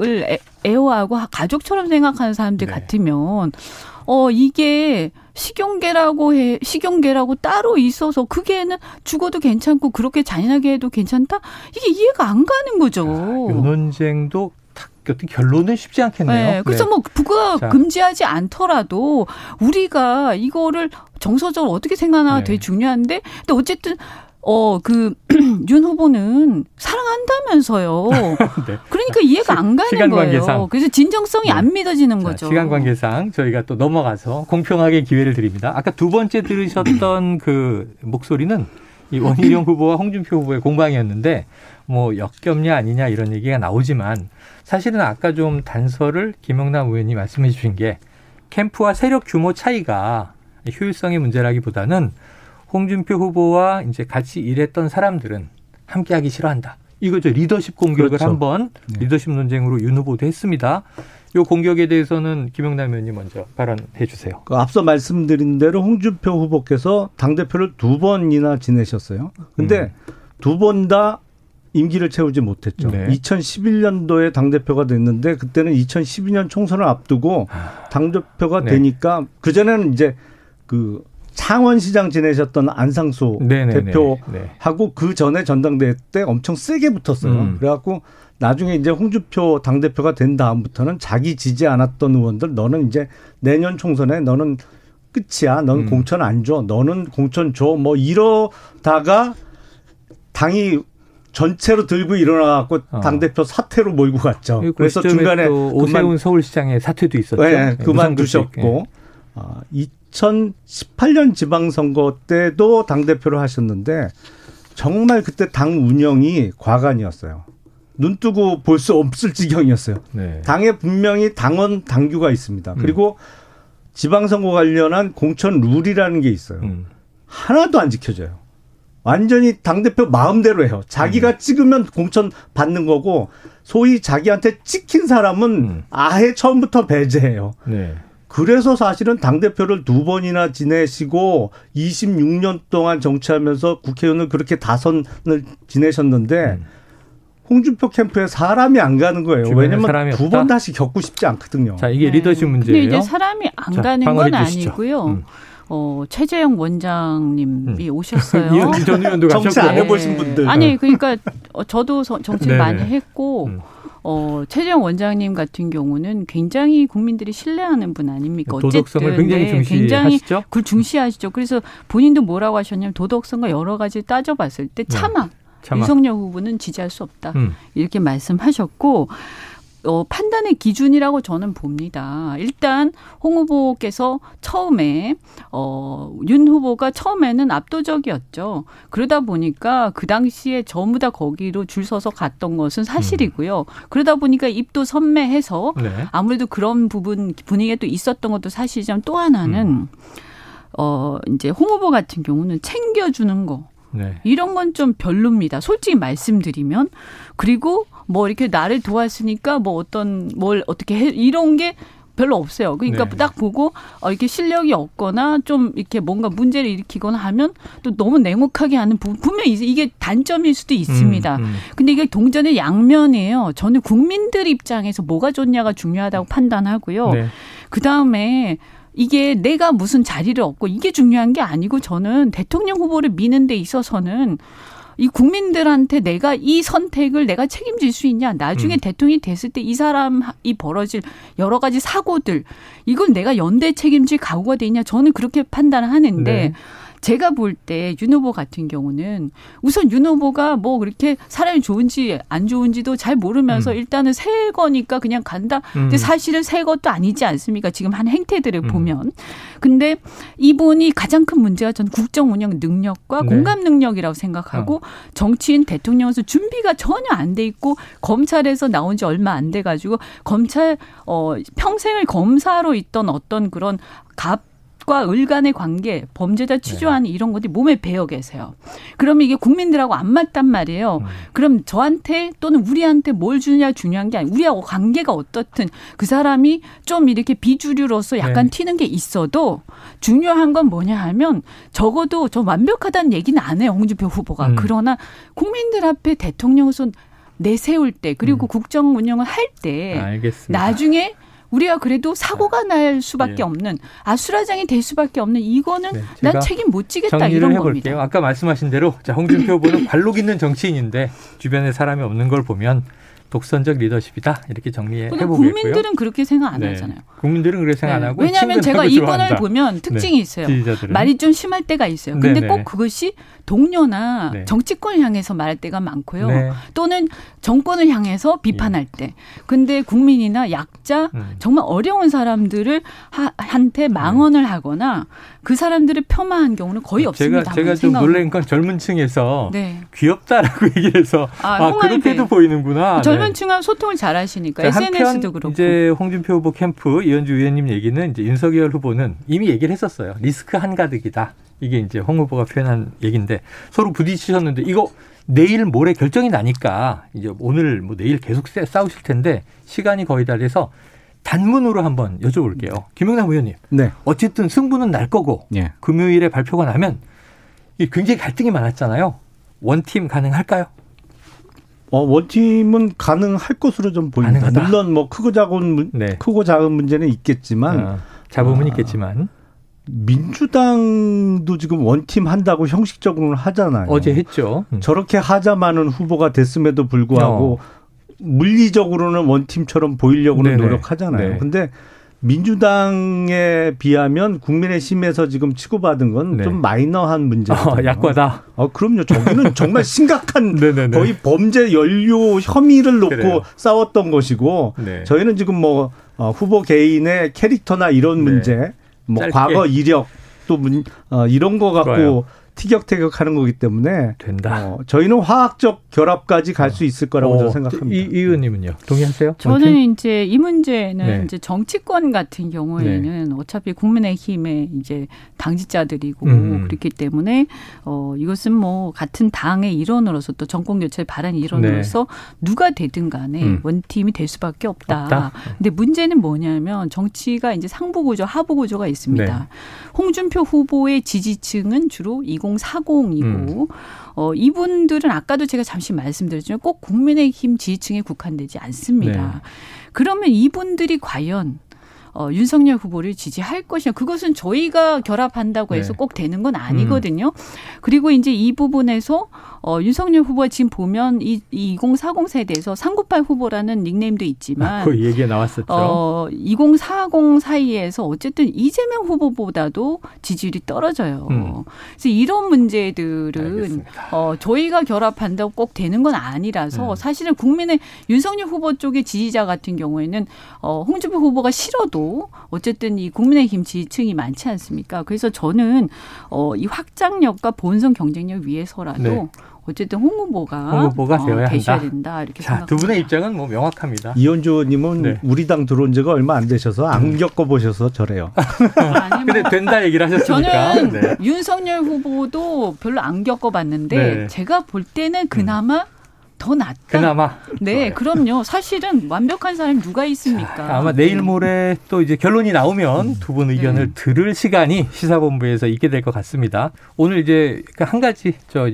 애호하고 가족처럼 생각하는 사람들 네. 같으면 어 이게 식용계라고 해 식용계라고 따로 있어서 그게는 죽어도 괜찮고 그렇게 잔인하게 해도 괜찮다 이게 이해가 안 가는 거죠. 아, 이 논쟁도 어떻게 결론은 쉽지 않겠네요. 네, 그래서 네. 뭐 부가 금지하지 않더라도 우리가 이거를 정서적으로 어떻게 생각하나 네. 되게 중요한데 근데 어쨌든 어, 그, *clears throat* 윤 후보는 사랑한다면서요. *laughs* 네. 그러니까 이해가 안 가는 시간 거예요. 관계상. 그래서 진정성이 네. 안 믿어지는 거죠. 시간 관계상 저희가 또 넘어가서 공평하게 기회를 드립니다. 아까 두 번째 들으셨던 *clears throat* 그 목소리는 이 원희룡 *clears throat* 후보와 홍준표 후보의 공방이었는데 뭐 역겹냐 아니냐 이런 얘기가 나오지만 사실은 아까 좀 단서를 김영남 의원이 말씀해 주신 게 캠프와 세력 규모 차이가 효율성의 문제라기보다는 홍준표 후보와 이제 같이 일했던 사람들은 함께하기 싫어한다. 이거죠. 리더십 공격을 그렇죠. 한번 네. 리더십 논쟁으로 윤 후보도 했습니다. 요 공격에 대해서는 김영남 의원님 먼저 발언해 주세요. 그 앞서 말씀드린 대로 홍준표 후보께서 당 대표를 두 번이나 지내셨어요. 근데 음. 두번 다 임기를 채우지 못했죠. 네. 2011년도에 당 대표가 됐는데 그때는 2012년 총선을 앞두고 아. 당 대표가 네. 되니까 그 전에는 이제 그 창원시장 지내셨던 안상수 네네네. 대표하고 네. 그 전에 전당대회 때 엄청 세게 붙었어요. 음. 그래갖고 나중에 이제 홍준표 당대표가 된 다음부터는 자기 지지 않았던 의원들 너는 이제 내년 총선에 너는 끝이야. 너는 음. 공천 안 줘. 너는 공천 줘. 뭐 이러다가 당이 전체로 들고 일어나갖고 어. 당대표 사퇴로 몰고 갔죠. 그래서 중간에 오세훈 그만, 서울시장의 사퇴도 있었죠. 네, 그만두셨고. 어, 2018년 지방선거 때도 당대표를 하셨는데 정말 그때 당 운영이 과간이었어요. 눈 뜨고 볼 수 없을 지경이었어요. 네. 당에 분명히 당원 당규가 있습니다. 음. 그리고 지방선거 관련한 공천 룰이라는 게 있어요. 음. 하나도 안 지켜져요. 완전히 당대표 마음대로 해요. 자기가 음. 찍으면 공천 받는 거고, 소위 자기한테 찍힌 사람은 음. 아예 처음부터 배제해요. 네. 그래서 사실은 당대표를 두 번이나 지내시고 26년 동안 정치하면서 국회의원을 그렇게 다선을 지내셨는데 음. 홍준표 캠프에 사람이 안 가는 거예요. 왜냐면 두 번 다시 겪고 싶지 않거든요. 자, 이게 네. 리더십 문제예요. 근데 이제 사람이 안 자, 가는 건 아니고요. 음. 어, 최재형 원장님이 음. 오셨어요. *laughs* 전 의원도 정치 안 해보신 분들. 아니, 그러니까 저도 정치를 많이 했고, 음. 어, 최재형 원장님 같은 경우는 굉장히 국민들이 신뢰하는 분 아닙니까? 도덕성을 굉장히 네, 중시하시죠. 그걸 중시하시죠. 그래서 본인도 뭐라고 하셨냐면 도덕성과 여러 가지 따져봤을 때 네. 차마, 네. 차마. 윤석열 후보는 지지할 수 없다. 음. 이렇게 말씀하셨고 어, 판단의 기준이라고 저는 봅니다. 일단 홍 후보께서 처음에 어, 윤 후보가 처음에는 압도적이었죠. 그러다 보니까 그 당시에 전부 다 거기로 줄 서서 갔던 것은 사실이고요. 음. 그러다 보니까 입도 선매해서 네. 아무래도 그런 부분 분위기가 또 있었던 것도 사실이지만 또 하나는 음. 어, 이제 홍 후보 같은 경우는 챙겨주는 거. 네. 이런 건 좀 별로입니다. 솔직히 말씀드리면. 그리고 뭐 이렇게 나를 도왔으니까 뭐 어떤 뭘 어떻게 해 이런 게 별로 없어요. 그러니까 네. 딱 보고 어, 이렇게 실력이 없거나 좀 이렇게 뭔가 문제를 일으키거나 하면 또 너무 냉혹하게 하는 부분 분명히 이게 단점일 수도 있습니다. 음, 음. 근데 이게 동전의 양면이에요. 저는 국민들 입장에서 뭐가 좋냐가 중요하다고 판단하고요. 네. 그 다음에 이게 내가 무슨 자리를 얻고 이게 중요한 게 아니고 저는 대통령 후보를 미는 데 있어서는 이 국민들한테 내가 이 선택을 내가 책임질 수 있냐. 나중에 음. 대통령이 됐을 때 이 사람이 벌어질 여러 가지 사고들 이건 내가 연대 책임질 각오가 되냐. 저는 그렇게 판단을 하는데 네. 제가 볼 때 윤 후보 같은 경우는 우선 윤 후보가 뭐 그렇게 사람이 좋은지 안 좋은지도 잘 모르면서 음. 일단은 새 거니까 그냥 간다. 음. 근데 사실은 새 것도 아니지 않습니까? 지금 한 행태들을 음. 보면. 근데 이분이 가장 큰 문제가 전 국정 운영 능력과 네. 공감 능력이라고 생각하고 어. 정치인 대통령에서 준비가 전혀 안 돼 있고 검찰에서 나온 지 얼마 안 돼 가지고 검찰 어 평생을 검사로 있던 어떤 그런 갑 과 을 간의 관계, 범죄자 취조하는 네. 이런 것들이 몸에 배어 계세요. 그러면 이게 국민들하고 안 맞단 말이에요. 음. 그럼 저한테 또는 우리한테 뭘 주느냐 중요한 게 아니고 우리하고 관계가 어떻든 그 사람이 좀 이렇게 비주류로서 약간 네. 튀는 게 있어도 중요한 건 뭐냐 하면 적어도 좀 완벽하다는 얘기는 안 해요. 홍준표 후보가. 음. 그러나 국민들 앞에 대통령으로 내세울 때 그리고 음. 국정 운영을 할 때 나중에 우리가 그래도 사고가 날 수밖에 예. 없는 아수라장이 될 수밖에 없는 이거는 네, 난 책임 못 지겠다 이런 해볼게요. 겁니다. 아까 말씀하신 대로 자 홍준표 후보는 관록 있는 정치인인데 주변에 사람이 없는 걸 보면 독선적 리더십이다 이렇게 정리해 보겠고요. 국민들은 그렇게 생각 안 네. 하잖아요. 국민들은 그렇게 생각 안 네. 하고 왜냐하면 제가 이번을 보면 특징이 네. 있어요. 지지자들은. 말이 좀 심할 때가 있어요. 근데 네네. 꼭 그것이 동료나 네. 정치권을 향해서 말할 때가 많고요. 네. 또는 정권을 향해서 비판할 예. 때. 근데 국민이나 약자 음. 정말 어려운 사람들을 하, 한테 망언을 하거나 그 사람들을 폄하한 경우는 거의 없습니다. 제가 제가 좀 놀란 건 젊은 층에서 네. 귀엽다라고 *laughs* 얘기를 해서 아, 아 그렇게도 보이는구나. 젊은 층하고 소통을 잘 하시니까 SNS도 그렇고. 이제 홍준표 후보 캠프 이현주 의원님 얘기는 이제 윤석열 후보는 이미 얘기를 했었어요. 리스크 한가득이다. 이게 이제 홍 후보가 표현한 얘기인데 서로 부딪히셨는데 이거 내일 모레 결정이 나니까 이제 오늘 뭐 내일 계속 싸우실 텐데 시간이 거의 다 돼서 단문으로 한번 여쭤볼게요. 김영남 의원님. 네. 어쨌든 승부는 날 거고 네. 금요일에 발표가 나면 굉장히 갈등이 많았잖아요. 원팀 가능할까요? 어, 원팀은 가능할 것으로 좀 보입니다. 가능하다. 물론 뭐 크고 작은 네. 크고 작은 문제는 있겠지만 어, 잡음은 아, 있겠지만 민주당도 지금 원팀 한다고 형식적으로는 하잖아요. 어제 했죠. 음. 저렇게 하자마는 후보가 됐음에도 불구하고 어. 물리적으로는 원팀처럼 보이려고는 네네. 노력하잖아요. 네. 근데 민주당에 비하면 국민의힘에서 지금 치고받은 건좀 네. 마이너한 문제예요. 어, 약과다. 어, 그럼요. 저기는 *laughs* 정말 심각한 거의 범죄 연료 혐의를 놓고 그래요. 싸웠던 것이고 네. 저희는 지금 뭐 어, 후보 개인의 캐릭터나 이런 네. 문제 뭐 짧게. 과거 이력 또 문, 어, 이런 거 갖고 좋아요. 티격태격 하는 거기 때문에 된다. 어, 저희는 화학적 결합까지 갈수 어. 있을 거라고 어, 저는 생각합니다. 이, 이 의원님은요? 동의하세요? 저는? 이제 이 문제는 네. 이제 정치권 같은 경우에는 네. 어차피 국민의힘의 이제 당직자들이고 음. 그렇기 때문에 어 이것은 뭐 같은 당의 일원으로서 또 정권 교체 바란 일원으로서 네. 누가 되든 간에 음. 원팀이 될 수밖에 없다. 없다. 근데 문제는 뭐냐면 정치가 이제 상부 구조, 하부 구조가 있습니다. 네. 홍준표 후보의 지지층은 주로 20 2040이고 음. 어, 이분들은 아까도 제가 잠시 말씀드렸지만 꼭 국민의힘 지지층에 국한되지 않습니다. 네. 그러면 이분들이 과연 어, 윤석열 후보를 지지할 것이냐. 그것은 저희가 결합한다고 해서 네. 꼭 되는 건 아니거든요. 음. 그리고 이제 이 부분에서 어, 윤석열 후보가 지금 보면 이, 이 2040 세대에서 398 후보라는 닉네임도 있지만 아, 그 얘기가 나왔었죠. 어, 2040 사이에서 어쨌든 이재명 후보보다도 지지율이 떨어져요. 음. 그래서 이런 문제들은 어, 저희가 결합한다고 꼭 되는 건 아니라서 음. 사실은 국민의 윤석열 후보 쪽의 지지자 같은 경우에는 어, 홍준표 후보가 싫어도 어쨌든 이 국민의힘 지지층이 많지 않습니까? 그래서 저는 어, 이 확장력과 본선 경쟁력 위해서라도 네. 어쨌든 홍 후보가, 홍 후보가 어, 되어야 한다. 된다 이렇게 자, 두 분의 입장은 뭐 명확합니다. 이현주 의원님은 네. 우리 당 들어온 지가 얼마 안 되셔서 안 음. 겪어 보셔서 저래요. *laughs* 아니, 뭐, 근데 된다 얘기를 하셨으니까. 저는 네. 윤석열 후보도 별로 안 겪어 봤는데 네. 제가 볼 때는 그나마 음. 더 낫다. 그나마. 네, 그럼요. 사실은 완벽한 사람이 누가 있습니까? 자, 아마 내일 모레 또 이제 결론이 나오면 음. 두분 의견을 네. 들을 시간이 시사본부에서 있게 될 것 같습니다. 오늘 이제 그한 가지 저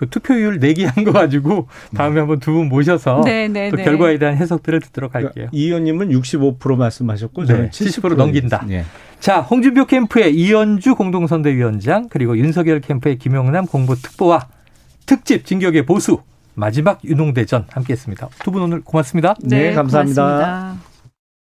그 투표율 내기한 거 가지고 다음에 한번 두 분 모셔서 네, 네, 또 네. 결과에 대한 해석들을 듣도록 할게요. 이 의원님은 65% 말씀하셨고 저는 네, 70%, 70% 넘긴다. 네. 자, 홍준표 캠프의 이현주 공동선대위원장 그리고 윤석열 캠프의 김용남 공보특보와 특집 진격의 보수 마지막 유농대전 함께했습니다. 두 분 오늘 고맙습니다. 네, 네 감사합니다 고맙습니다.